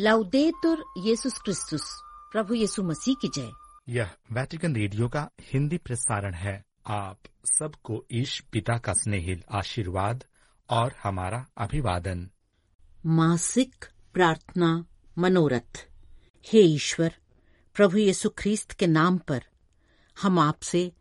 लाउदेतुर येसुस क्रिस्तुस प्रभु यीशु मसीह की जय। यह वैटिकन रेडियो का हिंदी प्रसारण है। आप सबको ईश पिता का स्नेहिल आशीर्वाद और हमारा अभिवादन। मासिक प्रार्थना मनोरथ। हे ईश्वर प्रभु यीशु ख्रीस्त के नाम पर हम आपसे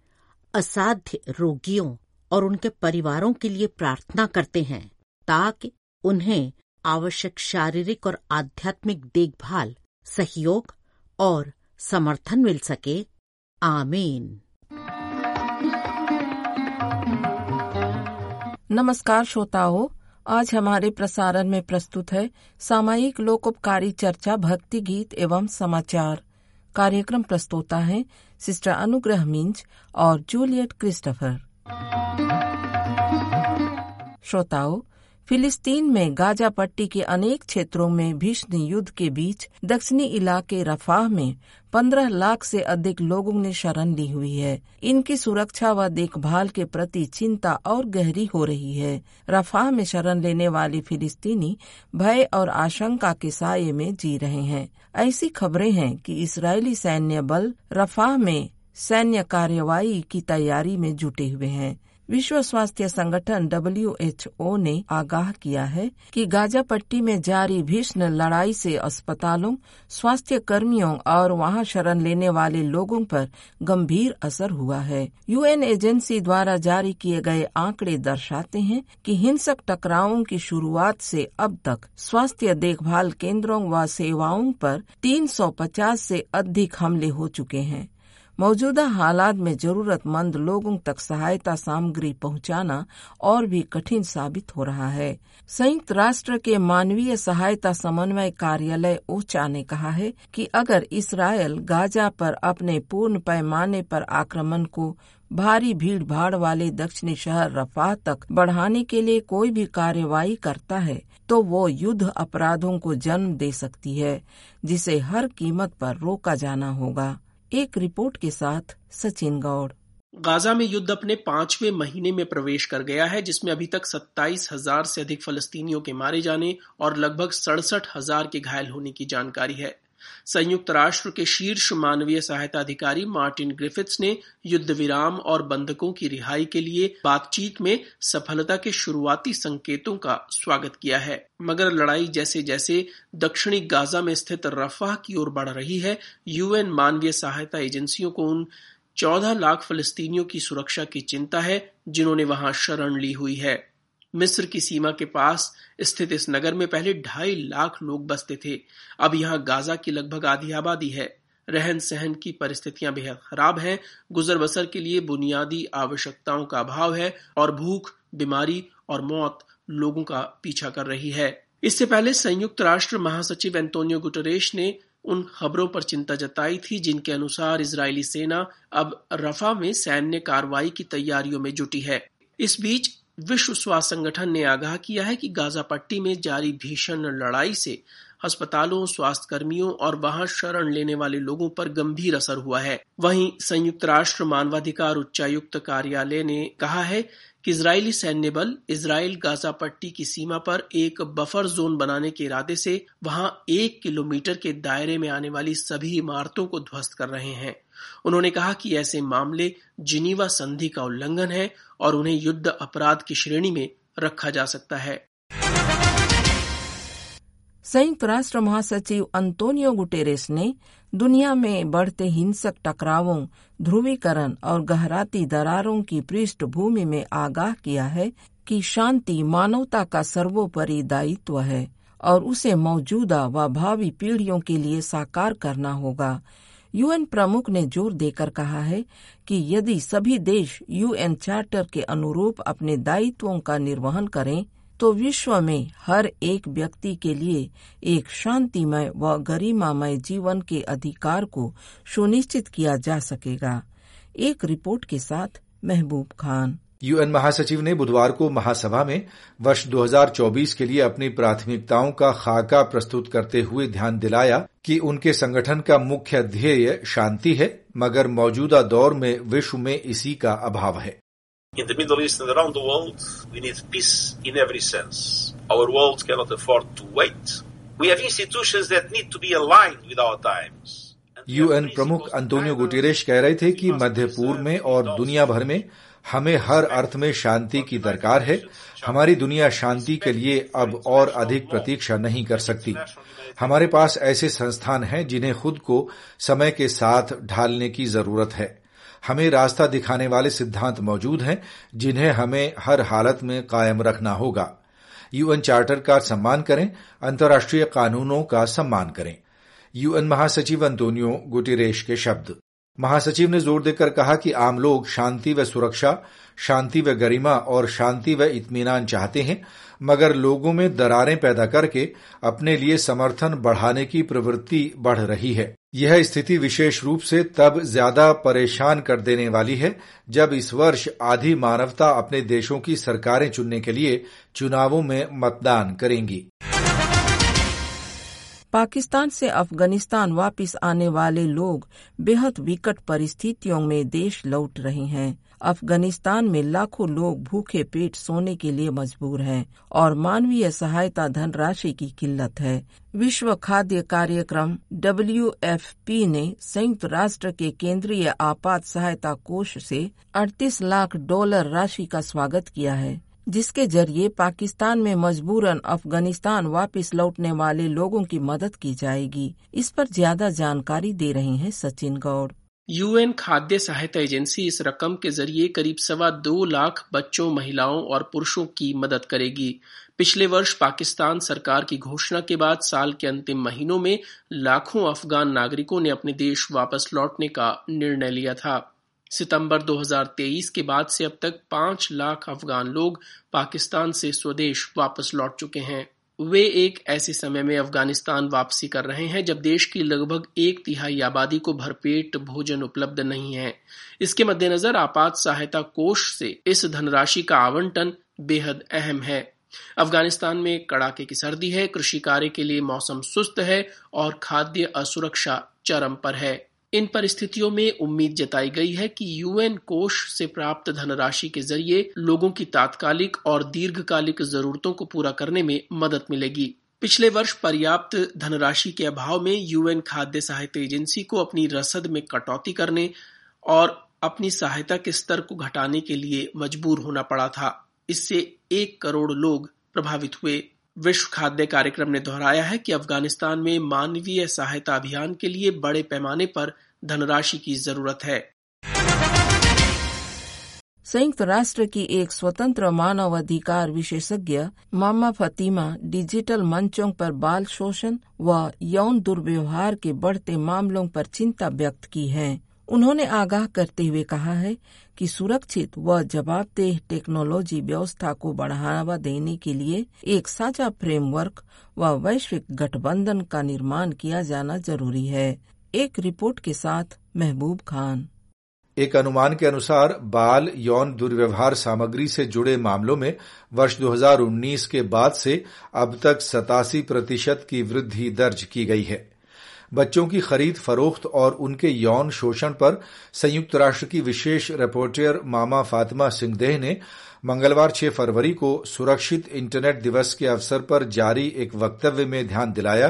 असाध्य रोगियों और उनके परिवारों के लिए प्रार्थना करते हैं ताकि उन्हें आवश्यक शारीरिक और आध्यात्मिक देखभाल, सहयोग और समर्थन मिल सके। आमीन। नमस्कार श्रोताओं, आज हमारे प्रसारण में प्रस्तुत है सामायिक लोकोपकारी चर्चा, भक्ति गीत एवं समाचार। कार्यक्रम प्रस्तोता है सिस्टर अनुग्रह मिंज और जूलियट क्रिस्टोफर। श्रोताओं फिलिस्तीन में गाजा पट्टी के अनेक क्षेत्रों में भीषण युद्ध के बीच दक्षिणी इलाके रफाह में पंद्रह लाख से अधिक लोगों ने शरण ली हुई है। इनकी सुरक्षा व देखभाल के प्रति चिंता और गहरी हो रही है। रफाह में शरण लेने वाले फिलिस्तीनी भय और आशंका के साये में जी रहे हैं। ऐसी खबरें हैं कि इसराइली सैन्य बल रफाह में सैन्य कार्यवाही की तैयारी में जुटे हुए हैं। विश्व स्वास्थ्य संगठन डब्ल्यूएचओ ने आगाह किया है कि गाजा पट्टी में जारी भीषण लड़ाई से अस्पतालों स्वास्थ्य कर्मियों और वहाँ शरण लेने वाले लोगों पर गंभीर असर हुआ है। यूएन एजेंसी द्वारा जारी किए गए आंकड़े दर्शाते हैं कि हिंसक टकरावों की शुरुआत से अब तक स्वास्थ्य देखभाल केंद्रों व सेवाओं पर 350 से अधिक हमले हो चुके हैं। मौजूदा हालात में जरूरतमंद लोगों तक सहायता सामग्री पहुंचाना और भी कठिन साबित हो रहा है। संयुक्त राष्ट्र के मानवीय सहायता समन्वय कार्यालय ओचा ने कहा है कि अगर इसराइल गाजा पर अपने पूर्ण पैमाने पर आक्रमण को भारी भीड़ भाड़ वाले दक्षिणी शहर रफाह तक बढ़ाने के लिए कोई भी कार्यवाही करता है तो वो युद्ध अपराधों को जन्म दे सकती है, जिसे हर कीमत पर रोका जाना होगा। एक रिपोर्ट के साथ सचिन गौड़। गाजा में युद्ध अपने पाँचवें महीने में प्रवेश कर गया है, जिसमें अभी तक सत्ताईस हज़ार से अधिक फलस्तीनियों के मारे जाने और लगभग सड़सठ हज़ार के घायल होने की जानकारी है। संयुक्त राष्ट्र के शीर्ष मानवीय सहायता अधिकारी मार्टिन ग्रिफिथ्स ने युद्ध विराम और बंधकों की रिहाई के लिए बातचीत में सफलता के शुरुआती संकेतों का स्वागत किया है। मगर लड़ाई जैसे जैसे दक्षिणी गाजा में स्थित रफाह की ओर बढ़ रही है, यूएन मानवीय सहायता एजेंसियों को उन चौदह लाख फलस्तीनियों की सुरक्षा की चिंता है, जिन्होंने वहाँ शरण ली हुई है। मिस्र की सीमा के पास स्थित इस नगर में पहले ढाई लाख लोग बसते थे। अब यहाँ गाजा की लगभग आधी आबादी है। रहन सहन की परिस्थितियाँ बेहद खराब हैं। गुजर बसर के लिए बुनियादी आवश्यकताओं का अभाव है और भूख, बीमारी और मौत लोगों का पीछा कर रही है। इससे पहले संयुक्त राष्ट्र महासचिव एंटोनियो गुटरेश ने उन खबरों पर चिंता जताई थी, जिनके अनुसार इजरायली सेना अब रफा में सैन्य कार्रवाई की तैयारियों में जुटी है। इस बीच विश्व स्वास्थ्य संगठन ने आगाह किया है कि गाजा पट्टी में जारी भीषण लड़ाई से अस्पतालों स्वास्थ्य कर्मियों और वहाँ शरण लेने वाले लोगों पर गंभीर असर हुआ है। वहीं संयुक्त राष्ट्र मानवाधिकार उच्चायुक्त कार्यालय ने कहा है कि इजरायली सैन्य बल इसराइल गाजा पट्टी की सीमा पर एक बफर जोन बनाने के इरादे से वहाँ एक किलोमीटर के दायरे में आने वाली सभी इमारतों को ध्वस्त कर रहे हैं। उन्होंने कहा कि ऐसे मामले जिनीवा संधि का उल्लंघन है और उन्हें युद्ध अपराध की श्रेणी में रखा जा सकता है। संयुक्त राष्ट्र महासचिव अंतोनियो गुटेरेस ने दुनिया में बढ़ते हिंसक टकरावों, ध्रुवीकरण और गहराती दरारों की पृष्ठभूमि में आगाह किया है कि शांति मानवता का सर्वोपरि दायित्व है और उसे मौजूदा व भावी पीढ़ियों के लिए साकार करना होगा। यूएन प्रमुख ने ज़ोर देकर कहा है कि यदि सभी देश यूएन चार्टर के अनुरूप अपने दायित्वों का निर्वहन करें तो विश्व में हर एक व्यक्ति के लिए एक शांतिमय व गरिमामय जीवन के अधिकार को सुनिश्चित किया जा सकेगा। एक रिपोर्ट के साथ महबूब खान। यूएन महासचिव ने बुधवार को महासभा में वर्ष 2024 के लिए अपनी प्राथमिकताओं का खाका प्रस्तुत करते हुए ध्यान दिलाया कि उनके संगठन का मुख्य ध्येय शांति है मगर मौजूदा दौर में विश्व में इसी का अभाव है In the Middle East and around the world, we need peace in every sense. Our world cannot afford to wait. We have institutions that need to be aligned with our times. UN प्रमुख Antonio Guterres कह रहे थे कि मध्य पूर्व में और दुनिया भर में हमें हर अर्थ में शांति की दरकार है। हमारी दुनिया शांति के लिए अब और अधिक प्रतीक्षा नहीं कर सकती। हमारे पास ऐसे संस्थान हैं जिन्हें खुद को समय के साथ ढालने की ज़रूरत है। हमें रास्ता दिखाने वाले सिद्धांत मौजूद हैं, जिन्हें हमें हर हालत में कायम रखना होगा। यूएन चार्टर का सम्मान करें, अंतर्राष्ट्रीय कानूनों का सम्मान करें। यूएन महासचिव अंतोनियो गुटेरेश के शब्द। महासचिव ने ज़ोर देकर कहा कि आम लोग शांति व सुरक्षा, शांति व गरिमा और शांति व इत्मीनान चाहते हैं, मगर लोगों में दरारें पैदा करके अपने लिए समर्थन बढ़ाने की प्रवृत्ति बढ़ रही है। यह स्थिति विशेष रूप से तब ज़्यादा परेशान कर देने वाली है जब इस वर्ष आधी मानवता अपने देशों की सरकारें चुनने के लिए चुनावों में मतदान करेंगी। पाकिस्तान से अफ़गानिस्तान वापस आने वाले लोग बेहद विकट परिस्थितियों में देश लौट रहे हैं। अफ़गानिस्तान में लाखों लोग भूखे पेट सोने के लिए मजबूर हैं और मानवीय सहायता धनराशि की किल्लत है। विश्व खाद्य कार्यक्रम डब्ल्यूएफपी ने संयुक्त राष्ट्र के केंद्रीय आपात सहायता कोष से 38 लाख डॉलर राशि का स्वागत किया है। जिसके ज़रिए पाकिस्तान में मजबूरन अफ़गानिस्तान वापस लौटने वाले लोगों की मदद की जाएगी। इस पर ज़्यादा जानकारी दे रहे हैं सचिन गौड़ यूएन खाद्य सहायता एजेंसी इस रकम के ज़रिए करीब सवा दो लाख बच्चों, महिलाओं और पुरुषों की मदद करेगी। पिछले वर्ष पाकिस्तान सरकार की घोषणा के बाद साल के अंतिम महीनों में लाखों अफगान नागरिकों ने अपने देश वापस लौटने का निर्णय लिया था। सितंबर 2023 के बाद से अब तक पाँच लाख अफगान लोग पाकिस्तान से स्वदेश वापस लौट चुके हैं। वे एक ऐसे समय में अफ़गानिस्तान वापसी कर रहे हैं जब देश की लगभग एक तिहाई आबादी को भरपेट भोजन उपलब्ध नहीं है। इसके मद्देनजर आपात सहायता कोष से इस धनराशि का आवंटन बेहद अहम है। अफ़गानिस्तान में कड़ाके की सर्दी है, कृषि कार्य के लिए मौसम सुस्त है और खाद्य असुरक्षा चरम पर है। इन परिस्थितियों में उम्मीद जताई गई है कि यूएन कोष से प्राप्त धनराशि के ज़रिए लोगों की तात्कालिक और दीर्घकालिक जरूरतों को पूरा करने में मदद मिलेगी। पिछले वर्ष पर्याप्त धनराशि के अभाव में यूएन खाद्य सहायता एजेंसी को अपनी रसद में कटौती करने और अपनी सहायता के स्तर को घटाने के लिए मजबूर होना पड़ा था। इससे एक करोड़ लोग प्रभावित हुए। विश्व खाद्य कार्यक्रम ने दोहराया है कि अफ़गानिस्तान में मानवीय सहायता अभियान के लिए बड़े पैमाने पर धनराशि की ज़रूरत है। संयुक्त राष्ट्र की एक स्वतंत्र मानव अधिकार विशेषज्ञ मामा फतीमा डिजिटल मंचों पर बाल शोषण व यौन दुर्व्यवहार के बढ़ते मामलों पर चिंता व्यक्त की है। उन्होंने आगाह करते हुए कहा है कि सुरक्षित व जवाबदेह टेक्नोलॉजी व्यवस्था को बढ़ावा देने के लिए एक साझा फ्रेमवर्क व वैश्विक गठबंधन का निर्माण किया जाना ज़रूरी है। एक रिपोर्ट के साथ महबूब खान। एक अनुमान के अनुसार बाल यौन दुर्व्यवहार सामग्री से जुड़े मामलों में वर्ष 2019 के बाद से अब तक सतासी प्रतिशत की वृद्धि दर्ज की गई है। बच्चों की खरीद फरोख्त और उनके यौन शोषण पर संयुक्त राष्ट्र की विशेष रिपोर्टर मामा फातिमा सिंहदेह ने मंगलवार 6 फरवरी को सुरक्षित इंटरनेट दिवस के अवसर पर जारी एक वक्तव्य में ध्यान दिलाया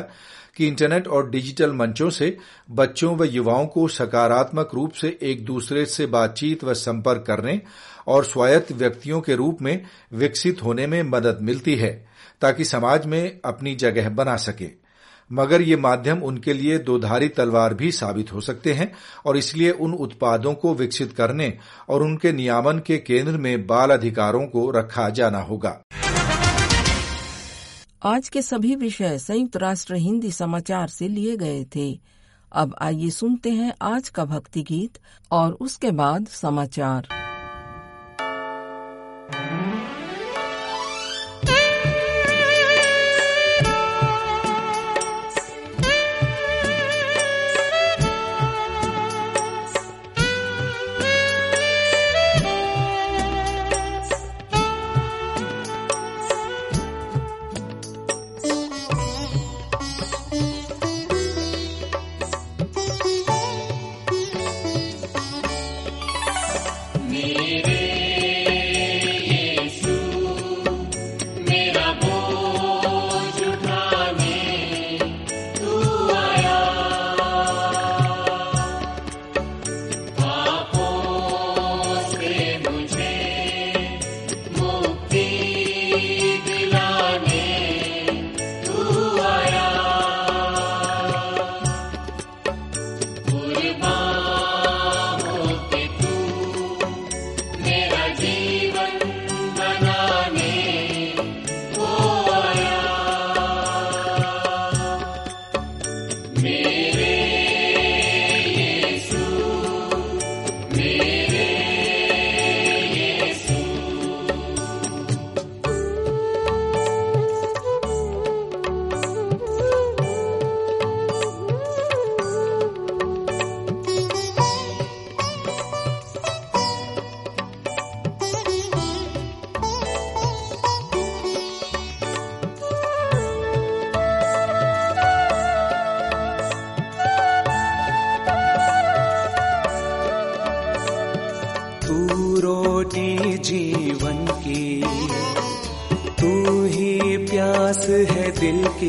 कि इंटरनेट और डिजिटल मंचों से बच्चों व युवाओं को सकारात्मक रूप से एक दूसरे से बातचीत व संपर्क करने और स्वायत्त व्यक्तियों के रूप में विकसित होने में मदद मिलती है, ताकि समाज में अपनी जगह बना सके। मगर ये माध्यम उनके लिए दोधारी तलवार भी साबित हो सकते हैं और इसलिए उन उत्पादों को विकसित करने और उनके नियामन के केंद्र में बाल अधिकारों को रखा जाना होगा। आज के सभी विषय संयुक्त राष्ट्र हिंदी समाचार से लिए गए थे। अब आइए सुनते हैं आज का भक्ति गीत और उसके बाद समाचार।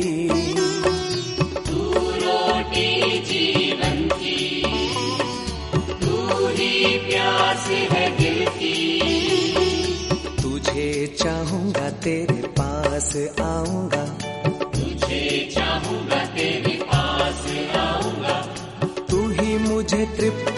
की। तुझे चाहूँगा तेरे पास आऊँगा। तुझे चाहूँगा तेरे पास आऊँगा तू ही मुझे तृप्त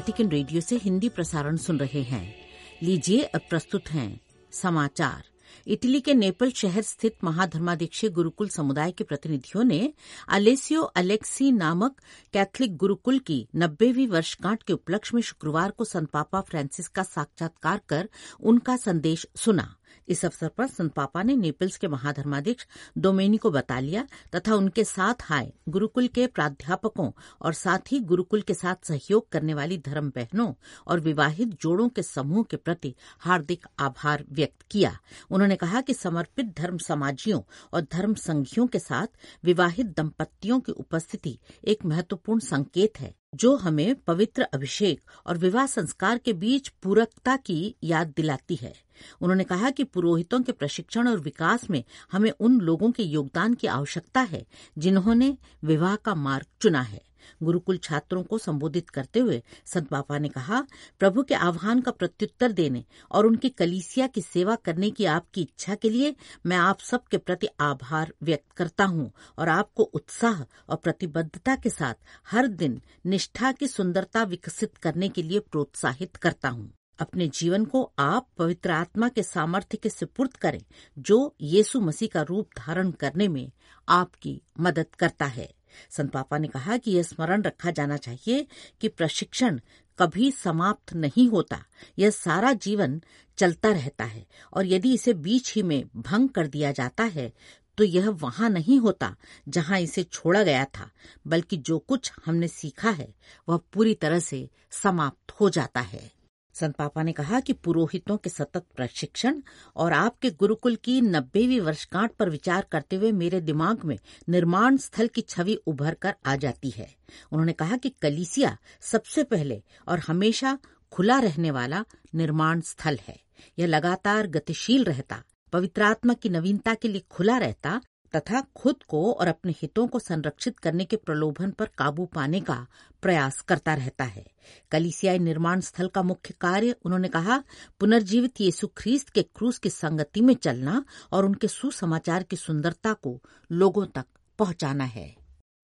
वैटिकन रेडियो से हिंदी प्रसारण सुन रहे हैं। लीजिए, अब प्रस्तुत हैं समाचार। इटली के नेपल शहर स्थित महाधर्माधीक्षे गुरुकुल समुदाय के प्रतिनिधियों ने अलेसियो अलेक्सी नामक कैथलिक गुरुकुल की नब्बेवीं वर्षगांठ के उपलक्ष्य में शुक्रवार को संत पापा फ्रांसिस का साक्षात्कार कर उनका संदेश सुना। इस अवसर पर संत पापा ने नेपल्स के महाधर्माध्यक्ष डोमेनिको बतालिया तथा उनके साथ आए गुरुकुल के प्राध्यापकों और साथ ही गुरुकुल के साथ सहयोग करने वाली धर्म बहनों और विवाहित जोड़ों के समूह के प्रति हार्दिक आभार व्यक्त किया। उन्होंने कहा कि समर्पित धर्म समाजियों और धर्म संघियों के साथ विवाहित दंपत्तियों की उपस्थिति एक महत्वपूर्ण संकेत है। जो हमें पवित्र अभिषेक और विवाह संस्कार के बीच पूरकता की याद दिलाती है। उन्होंने कहा कि पुरोहितों के प्रशिक्षण और विकास में हमें उन लोगों के योगदान की आवश्यकता है, जिन्होंने विवाह का मार्ग चुना है। गुरुकुल छात्रों को संबोधित करते हुए संत पापा ने कहा, प्रभु के आह्वान का प्रत्युत्तर देने और उनकी कलीसिया की सेवा करने की आपकी इच्छा के लिए मैं आप सबके प्रति आभार व्यक्त करता हूँ और आपको उत्साह और प्रतिबद्धता के साथ हर दिन निष्ठा की सुंदरता विकसित करने के लिए प्रोत्साहित करता हूँ। अपने जीवन को आप पवित्र आत्मा के सामर्थ्य के सुपुर्द करें, जो यीशु मसीह का रूप धारण करने में आपकी मदद करता है। संत पापा ने कहा कि यह स्मरण रखा जाना चाहिए कि प्रशिक्षण कभी समाप्त नहीं होता। यह सारा जीवन चलता रहता है और यदि इसे बीच ही में भंग कर दिया जाता है तो यह वहाँ नहीं होता जहाँ इसे छोड़ा गया था, बल्कि जो कुछ हमने सीखा है, वह पूरी तरह से समाप्त हो जाता है। संत पापा ने कहा कि पुरोहितों के सतत प्रशिक्षण और आपके गुरुकुल की नब्बेवीं वर्षगांठ पर विचार करते हुए मेरे दिमाग में निर्माण स्थल की छवि उभर कर आ जाती है। उन्होंने कहा कि कलीसिया सबसे पहले और हमेशा खुला रहने वाला निर्माण स्थल है। यह लगातार गतिशील रहता पवित्र आत्मा की नवीनता के लिए खुला रहता तथा खुद को और अपने हितों को संरक्षित करने के प्रलोभन पर काबू पाने का प्रयास करता रहता है। कलिसियाई निर्माण स्थल का मुख्य कार्य, उन्होंने कहा, पुनर्जीवित येसु ख्रीस्त के क्रूस की संगति में चलना और उनके सुसमाचार की सुंदरता को लोगों तक पहुंचाना है।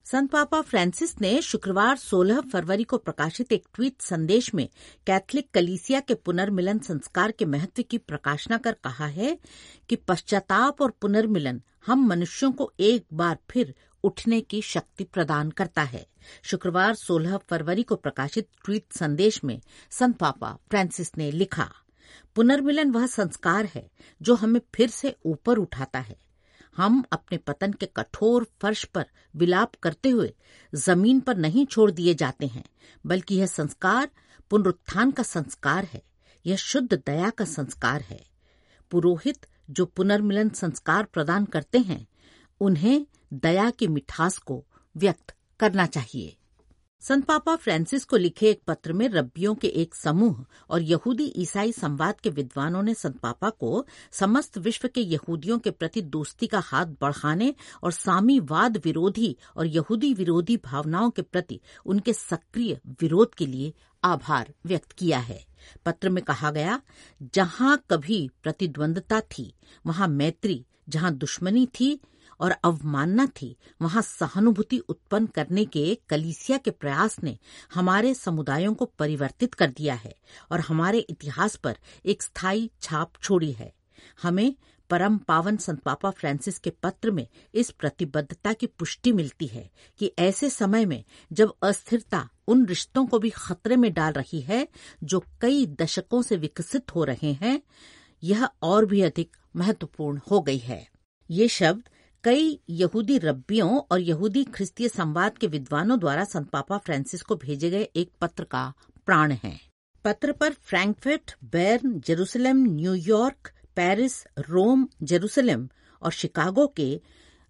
संत पापा फ्रांसिस ने शुक्रवार 16 फरवरी को प्रकाशित एक ट्वीट संदेश में कैथलिक कलीसिया के पुनर्मिलन संस्कार के महत्व की प्रकाशना कर कहा है कि पश्चाताप और पुनर्मिलन हम मनुष्यों को एक बार फिर उठने की शक्ति प्रदान करता है। शुक्रवार 16 फरवरी को प्रकाशित ट्वीट संदेश में संत पापा फ्रांसिस ने लिखा, पुनर्मिलन वह संस्कार है जो हमें फिर से ऊपर उठाता है। हम अपने पतन के कठोर फर्श पर विलाप करते हुए ज़मीन पर नहीं छोड़ दिए जाते हैं, बल्कि यह संस्कार पुनरुत्थान का संस्कार है, यह शुद्ध दया का संस्कार है। पुरोहित जो पुनर्मिलन संस्कार प्रदान करते हैं, उन्हें दया की मिठास को व्यक्त करना चाहिए। संत पापा फ्रांसिस को लिखे एक पत्र में रब्बियों के एक समूह और यहूदी ईसाई संवाद के विद्वानों ने संत पापा को समस्त विश्व के यहूदियों के प्रति दोस्ती का हाथ बढ़ाने और सामीवाद विरोधी और यहूदी विरोधी भावनाओं के प्रति उनके सक्रिय विरोध के लिए आभार व्यक्त किया है। पत्र में कहा गया, जहाँ कभी प्रतिद्वंदता थी, वहाँ मैत्री, जहाँ दुश्मनी थी और अवमानना थी। वहाँ सहानुभूति उत्पन्न करने के कलीसिया के प्रयास ने हमारे समुदायों को परिवर्तित कर दिया है और हमारे इतिहास पर एक स्थायी छाप छोड़ी है। हमें परम पावन संत पापा फ्रांसिस के पत्र में इस प्रतिबद्धता की पुष्टि मिलती है कि ऐसे समय में जब अस्थिरता उन रिश्तों को भी खतरे में डाल रही है जो कई दशकों से विकसित हो रहे हैं, यह और भी अधिक महत्वपूर्ण हो गई है। ये शब्द कई यहूदी रब्बियों और यहूदी ख्रिस्तीय संवाद के विद्वानों द्वारा संत पापा फ्रांसिस को भेजे गए एक पत्र का प्राण है। पत्र पर Frankfurt, Bern, Jerusalem New York Paris, Rome, Jerusalem और शिकागो के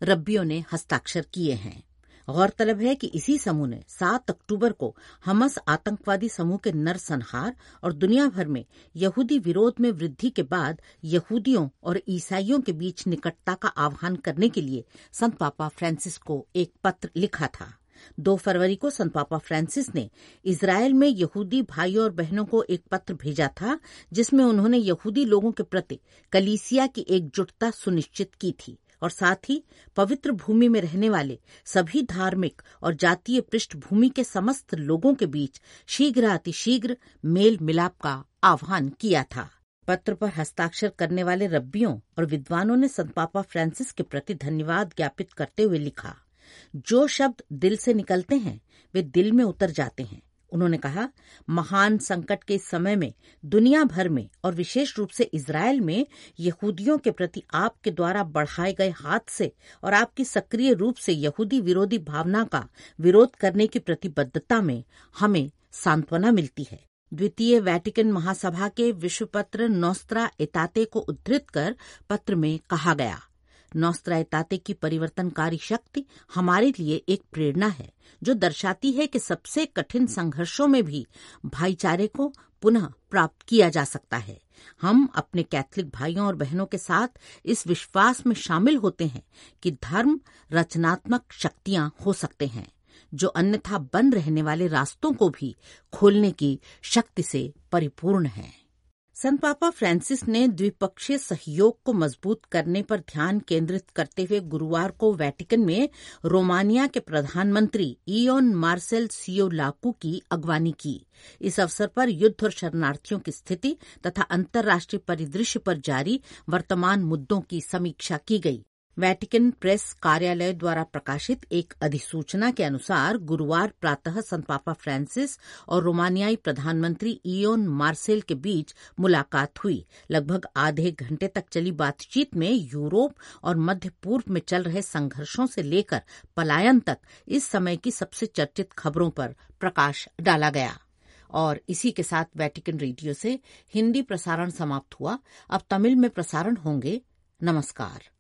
रब्बियों ने हस्ताक्षर किए हैं। गौरतलब है कि इसी समूह ने 7 अक्टूबर को हमस आतंकवादी समूह के नरसंहार और दुनिया भर में यहूदी विरोध में वृद्धि के बाद यहूदियों और ईसाइयों के बीच निकटता का आह्वान करने के लिए संत पापा फ्रांसिस को एक पत्र लिखा था। दो फरवरी को संत पापा फ्रांसिस ने इसराइल में यहूदी भाइयों और बहनों को एक पत्र भेजा था, जिसमें उन्होंने यहूदी लोगों के प्रति कलीसिया की एकजुटता सुनिश्चित की थी। और साथ ही पवित्र भूमि में रहने वाले सभी धार्मिक और जातीय पृष्ठभूमि के समस्त लोगों के बीच शीघ्र अतिशीघ्र मेल मिलाप का आह्वान किया था। पत्र पर हस्ताक्षर करने वाले रब्बियों और विद्वानों ने संत पापा फ्रांसिस के प्रति धन्यवाद ज्ञापित करते हुए लिखा, जो शब्द दिल से निकलते हैं, वे दिल में उतर जाते हैं। उन्होंने कहा, महान संकट के समय में, दुनिया भर में और विशेष रूप से इसराइल में यहूदियों के प्रति आपके द्वारा बढ़ाए गए हाथ से और आपकी सक्रिय रूप से यहूदी विरोधी भावना का विरोध करने की प्रतिबद्धता में हमें सांत्वना मिलती है। द्वितीय वैटिकन महासभा के विश्व पत्र नौस्त्रा एताते को उद्धृत कर पत्र में कहा गया। नौस्त्रा एताते की परिवर्तनकारी शक्ति हमारे लिए एक प्रेरणा है, जो दर्शाती है कि सबसे कठिन संघर्षों में भी भाईचारे को पुनः प्राप्त किया जा सकता है हम अपने कैथलिक भाइयों और बहनों के साथ इस विश्वास में शामिल होते हैं कि धर्म रचनात्मक शक्तियाँ हो सकते हैं, जो अन्यथा बंद रहने वाले रास्तों को भी खोलने की शक्ति से परिपूर्ण हैं। संत पापा फ्रांसिस ने द्विपक्षीय सहयोग को मज़बूत करने पर ध्यान केंद्रित करते हुए गुरुवार को वेटिकन में रोमानिया के प्रधानमंत्री इयोन मार्सेल सियो लाकू की अगवानी की। इस अवसर पर युद्ध और शरणार्थियों की स्थिति तथा अंतर्राष्ट्रीय परिदृश्य पर जारी वर्तमान मुद्दों की समीक्षा की गई। वेटिकन प्रेस कार्यालय द्वारा प्रकाशित एक अधिसूचना के अनुसार गुरुवार प्रातः संत पापा फ्रांसिस और रोमानियाई प्रधानमंत्री इयोन मार्सेल के बीच मुलाकात हुई। लगभग आधे घंटे तक चली बातचीत में यूरोप और मध्य पूर्व में चल रहे संघर्षों से लेकर पलायन तक इस समय की सबसे चर्चित खबरों पर प्रकाश डाला गया। और इसी के साथ वेटिकन रेडियो से हिंदी प्रसारण समाप्त हुआ। अब तमिल में प्रसारण होंगे। नमस्कार।